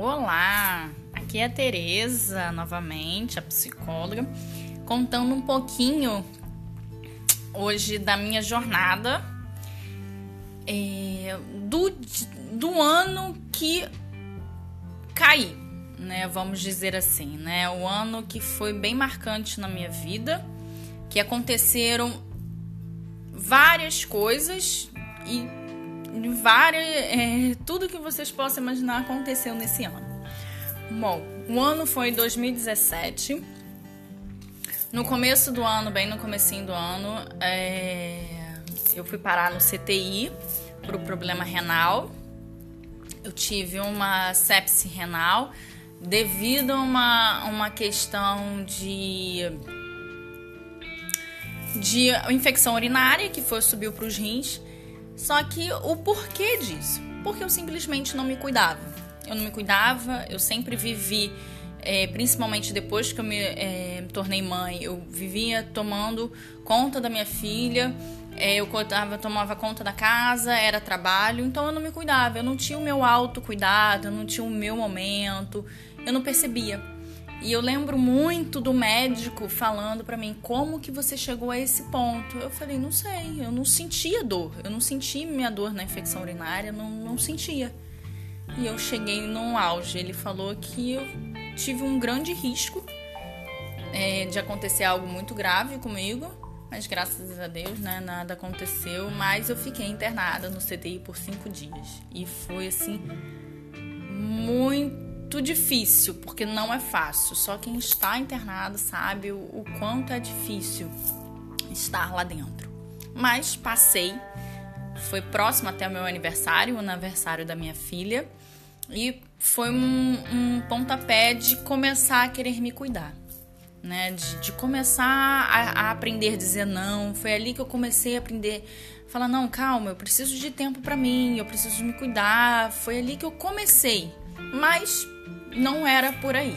Olá, aqui é a Tereza, novamente, a psicóloga, contando um pouquinho hoje da minha jornada é, do, do ano que caí, né? Vamos dizer assim, né? O ano que foi bem marcante na minha vida, que aconteceram várias coisas e várias, é, tudo que vocês possam imaginar aconteceu nesse ano. Bom, o ano foi 2017. No começo do ano, bem no comecinho do ano, é, eu fui parar no CTI por um problema renal. Eu tive uma sepse renal devido a uma, uma questão de de infecção urinária que foi subiu para os rins só que o porquê disso? Porque eu simplesmente não me cuidava. Eu não me cuidava, eu sempre vivi, é, principalmente depois que eu me, é, me, tornei mãe, eu vivia tomando conta da minha filha, é, eu tomava conta da casa, era trabalho, então eu não me cuidava, eu não tinha o meu autocuidado, eu não tinha o meu momento, eu não percebia. E eu lembro muito do médico falando para mim como que você chegou a esse ponto. Eu falei, não sei, eu não sentia dor, eu não senti minha dor na infecção urinária, não, não sentia. E eu cheguei num auge. Ele falou que eu tive um grande risco é, de acontecer algo muito grave comigo, mas graças a Deus, né, nada aconteceu. Mas eu fiquei internada no CTI por cinco dias e foi assim muito muito difícil, porque não é fácil. Só quem está internado sabe o, o quanto é difícil estar lá dentro. Mas passei, foi próximo até o meu aniversário, o aniversário da minha filha, e foi um, um pontapé de começar a querer me cuidar. Né, de, de começar a, a, aprender a dizer não. Foi ali que eu comecei a aprender, falar não, calma, eu preciso de tempo para mim, eu preciso me cuidar. Foi ali que eu comecei. Mas não era por aí.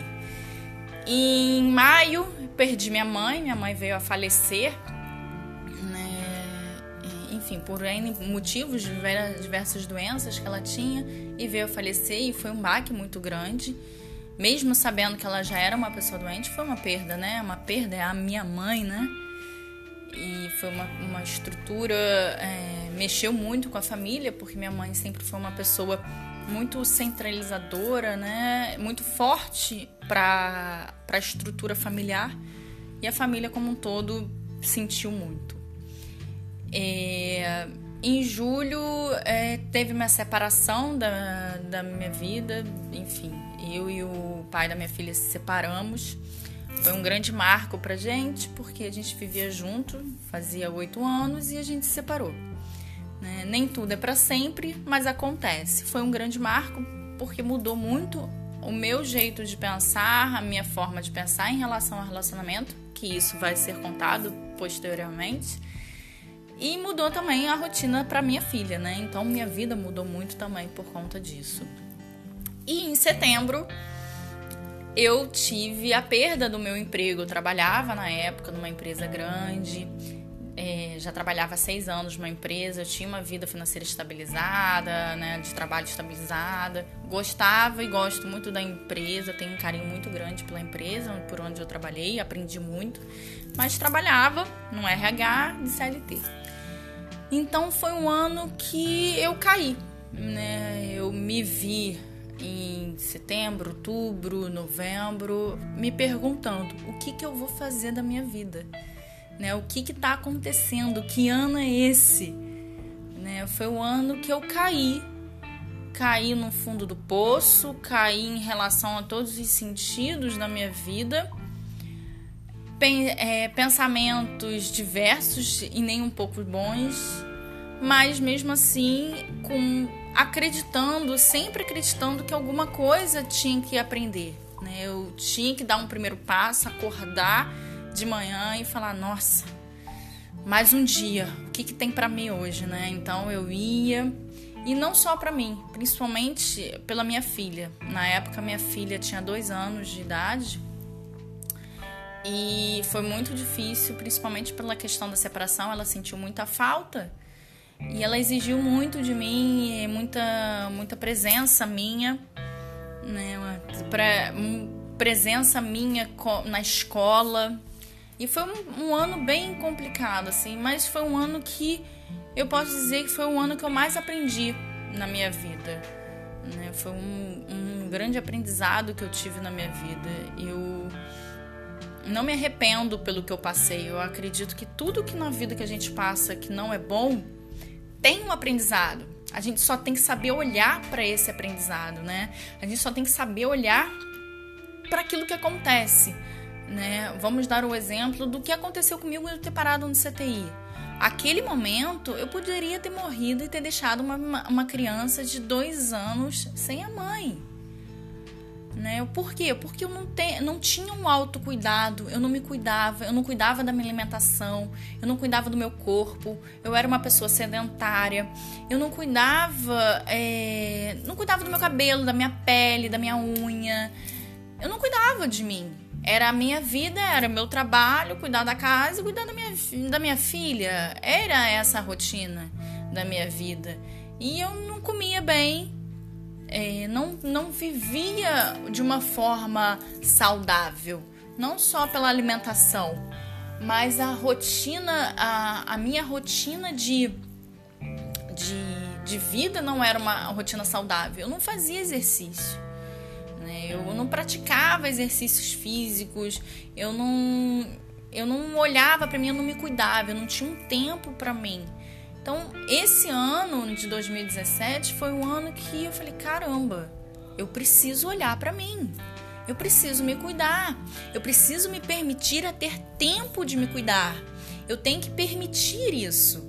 Em maio, perdi minha mãe, minha mãe veio a falecer, né? enfim, por N motivos, diversas doenças que ela tinha, e veio a falecer, e foi um baque muito grande. Mesmo sabendo que ela já era uma pessoa doente, foi uma perda, né? Uma perda é a minha mãe, né? E foi uma, uma estrutura, é, mexeu muito com a família, porque minha mãe sempre foi uma pessoa muito centralizadora, né? Muito forte para a estrutura familiar e a família como um todo sentiu muito. É, em julho é, teve uma separação da, da minha vida, enfim, eu e o pai da minha filha se separamos. Foi um grande marco pra gente, porque a gente vivia junto, fazia oito anos e a gente se separou. Né? Nem tudo é para sempre, mas acontece. Foi um grande marco porque mudou muito o meu jeito de pensar, a minha forma de pensar em relação ao relacionamento, que isso vai ser contado posteriormente. E mudou também a rotina para minha filha, né? Então minha vida mudou muito também por conta disso. E em setembro eu tive a perda do meu emprego. Eu trabalhava na época numa empresa grande é, já trabalhava seis anos numa empresa, tinha uma vida financeira estabilizada, né, de trabalho estabilizada. Gostava e gosto muito da empresa, tenho um carinho muito grande pela empresa por onde eu trabalhei, aprendi muito, mas trabalhava no RH de CLT. Então foi um ano que eu caí, né? Eu me vi em setembro, outubro, novembro, me perguntando o que, que eu vou fazer da minha vida né? O que está acontecendo? Que ano é esse? Né? Foi o ano que eu caí, caí no fundo do poço, caí em relação a todos os sentidos da minha vida, é, pensamentos diversos e nem um pouco bons, mas mesmo assim com acreditando, sempre acreditando que alguma coisa tinha que aprender. Né? Eu tinha que dar um primeiro passo, acordar de manhã e falar: nossa, mais um dia, o que, que tem para mim hoje, né? Então eu ia. E não só para mim, principalmente pela minha filha. Na época, minha filha tinha dois anos de idade e foi muito difícil, principalmente pela questão da separação. Ela sentiu muita falta e ela exigiu muito de mim, muita, muita presença minha. né? Pra, presença minha na escola. E foi um, um, ano bem complicado, assim, mas foi um ano que eu posso dizer que foi o ano que eu mais aprendi na minha vida. Né? Foi um, um grande aprendizado que eu tive na minha vida. Eu não me arrependo pelo que eu passei. Eu acredito que tudo que na vida que a gente passa que não é bom tem um aprendizado. A gente só tem que saber olhar para esse aprendizado, né? A gente só tem que saber olhar para aquilo que acontece. Né? Vamos dar o exemplo do que aconteceu comigo eu ter parado no CTI. Aquele momento eu poderia ter morrido e ter deixado uma, uma criança de dois anos sem a mãe. Né? Por quê? Porque eu não, te, não tinha um autocuidado, eu não me cuidava, eu não cuidava da minha alimentação, eu não cuidava do meu corpo, eu era uma pessoa sedentária, eu não cuidava, é, não cuidava do meu cabelo, da minha pele, da minha unha, eu não cuidava de mim. Era a minha vida, era meu trabalho, cuidar da casa, cuidar da minha, da minha filha. Era essa a rotina da minha vida. E eu não comia bem, é, não, não vivia de uma forma saudável, não só pela alimentação, mas a rotina, a, a minha rotina de, de, de vida não era uma rotina saudável. Eu não fazia exercício. Né? Eu não praticava exercícios físicos, eu não, eu não olhava para mim, eu não me cuidava, eu não tinha um tempo para mim. Então, esse ano de 2017 foi um ano que eu falei: caramba, eu preciso olhar para mim. Eu preciso me cuidar. Eu preciso me permitir a ter tempo de me cuidar. Eu tenho que permitir isso.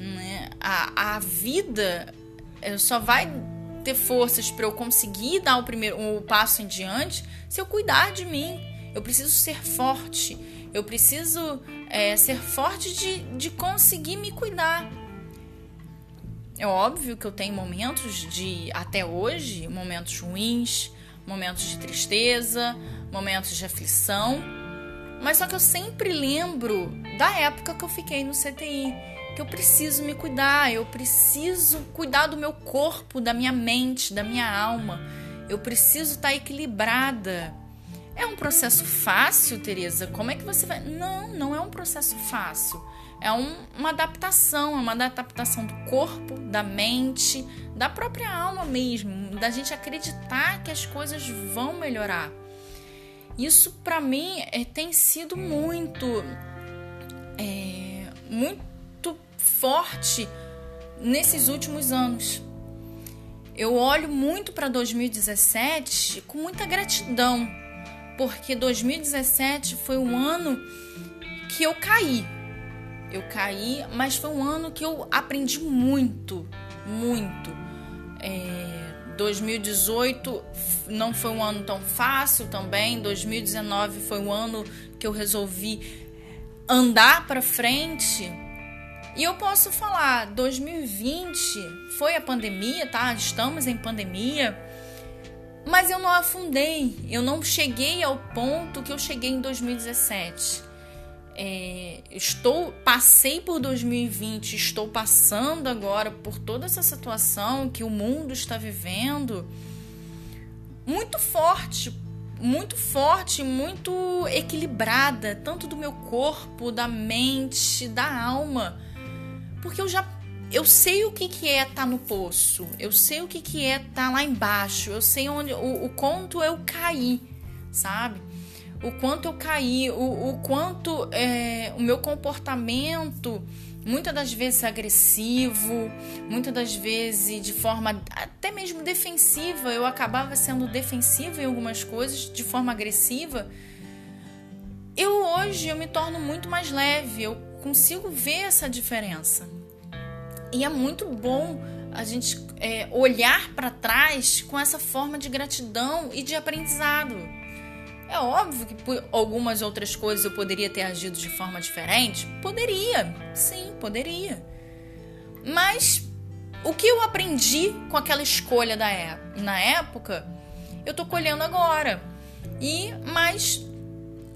Né? A, a vida só vai ter forças para eu conseguir dar o primeiro o passo em diante se eu cuidar de mim. Eu preciso ser forte. Eu preciso é, ser forte de, de conseguir me cuidar. É óbvio que eu tenho momentos de, até hoje, momentos ruins, momentos de tristeza, momentos de aflição, mas só que eu sempre lembro da época que eu fiquei no CTI que eu preciso me cuidar, eu preciso cuidar do meu corpo, da minha mente, da minha alma. Eu preciso estar equilibrada. É um processo fácil, Teresa? Como é que você vai? Não, não é um processo fácil. É um, uma adaptação, é uma adaptação do corpo, da mente, da própria alma mesmo, da gente acreditar que as coisas vão melhorar. Isso para mim é, tem sido muito, é, muito forte nesses últimos anos. Eu olho muito para 2017 com muita gratidão, porque 2017 foi um ano que eu caí. Eu caí, mas foi um ano que eu aprendi muito, muito. É, 2018 não foi um ano tão fácil também. 2019 foi um ano que eu resolvi andar para frente e eu posso falar, 2020 foi a pandemia, tá? Estamos em pandemia. Mas eu não afundei, eu não cheguei ao ponto que eu cheguei em 2017. É, estou passei por 2020, estou passando agora por toda essa situação que o mundo está vivendo muito forte, muito forte, muito equilibrada, tanto do meu corpo, da mente, da alma porque eu já eu sei o que, que é estar tá no poço, eu sei o que, que é estar tá lá embaixo, eu sei onde o, o quanto eu caí, sabe? O quanto eu caí, o, o quanto é, o meu comportamento, muitas das vezes agressivo, muitas das vezes de forma até mesmo defensiva, eu acabava sendo defensiva em algumas coisas, de forma agressiva. Eu hoje eu me torno muito mais leve, eu consigo ver essa diferença. E é muito bom a gente é, olhar para trás com essa forma de gratidão e de aprendizado. É óbvio que por algumas outras coisas eu poderia ter agido de forma diferente. Poderia, sim, poderia. Mas o que eu aprendi com aquela escolha da é, na época, eu tô colhendo agora. E mas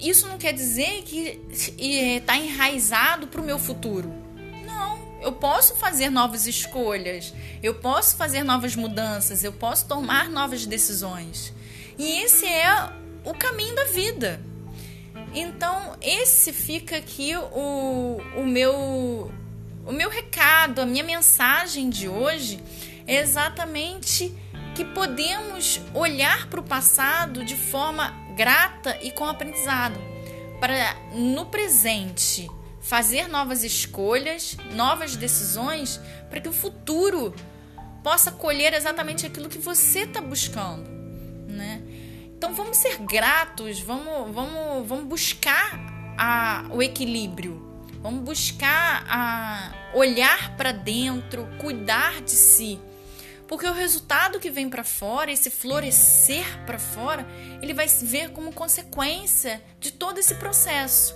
isso não quer dizer que está enraizado para o meu futuro. Eu posso fazer novas escolhas, eu posso fazer novas mudanças, eu posso tomar novas decisões. E esse é o caminho da vida. Então, esse fica aqui o, o meu o meu recado, a minha mensagem de hoje é exatamente que podemos olhar para o passado de forma grata e com aprendizado, para no presente fazer novas escolhas, novas decisões, para que o futuro possa colher exatamente aquilo que você está buscando, né? Então vamos ser gratos, vamos, vamos, vamos buscar a, o equilíbrio Vamos buscar a olhar para dentro, cuidar de si. Porque o resultado que vem para fora, esse florescer para fora, ele vai se ver como consequência de todo esse processo.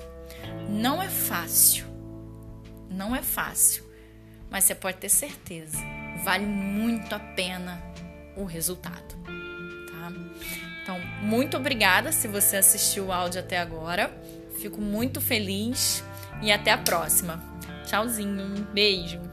Não é fácil. Não é fácil. Mas você pode ter certeza, vale muito a pena o resultado, tá? Então, muito obrigada se você assistiu o áudio até agora. Fico muito feliz e até a próxima. Tchauzinho, beijo.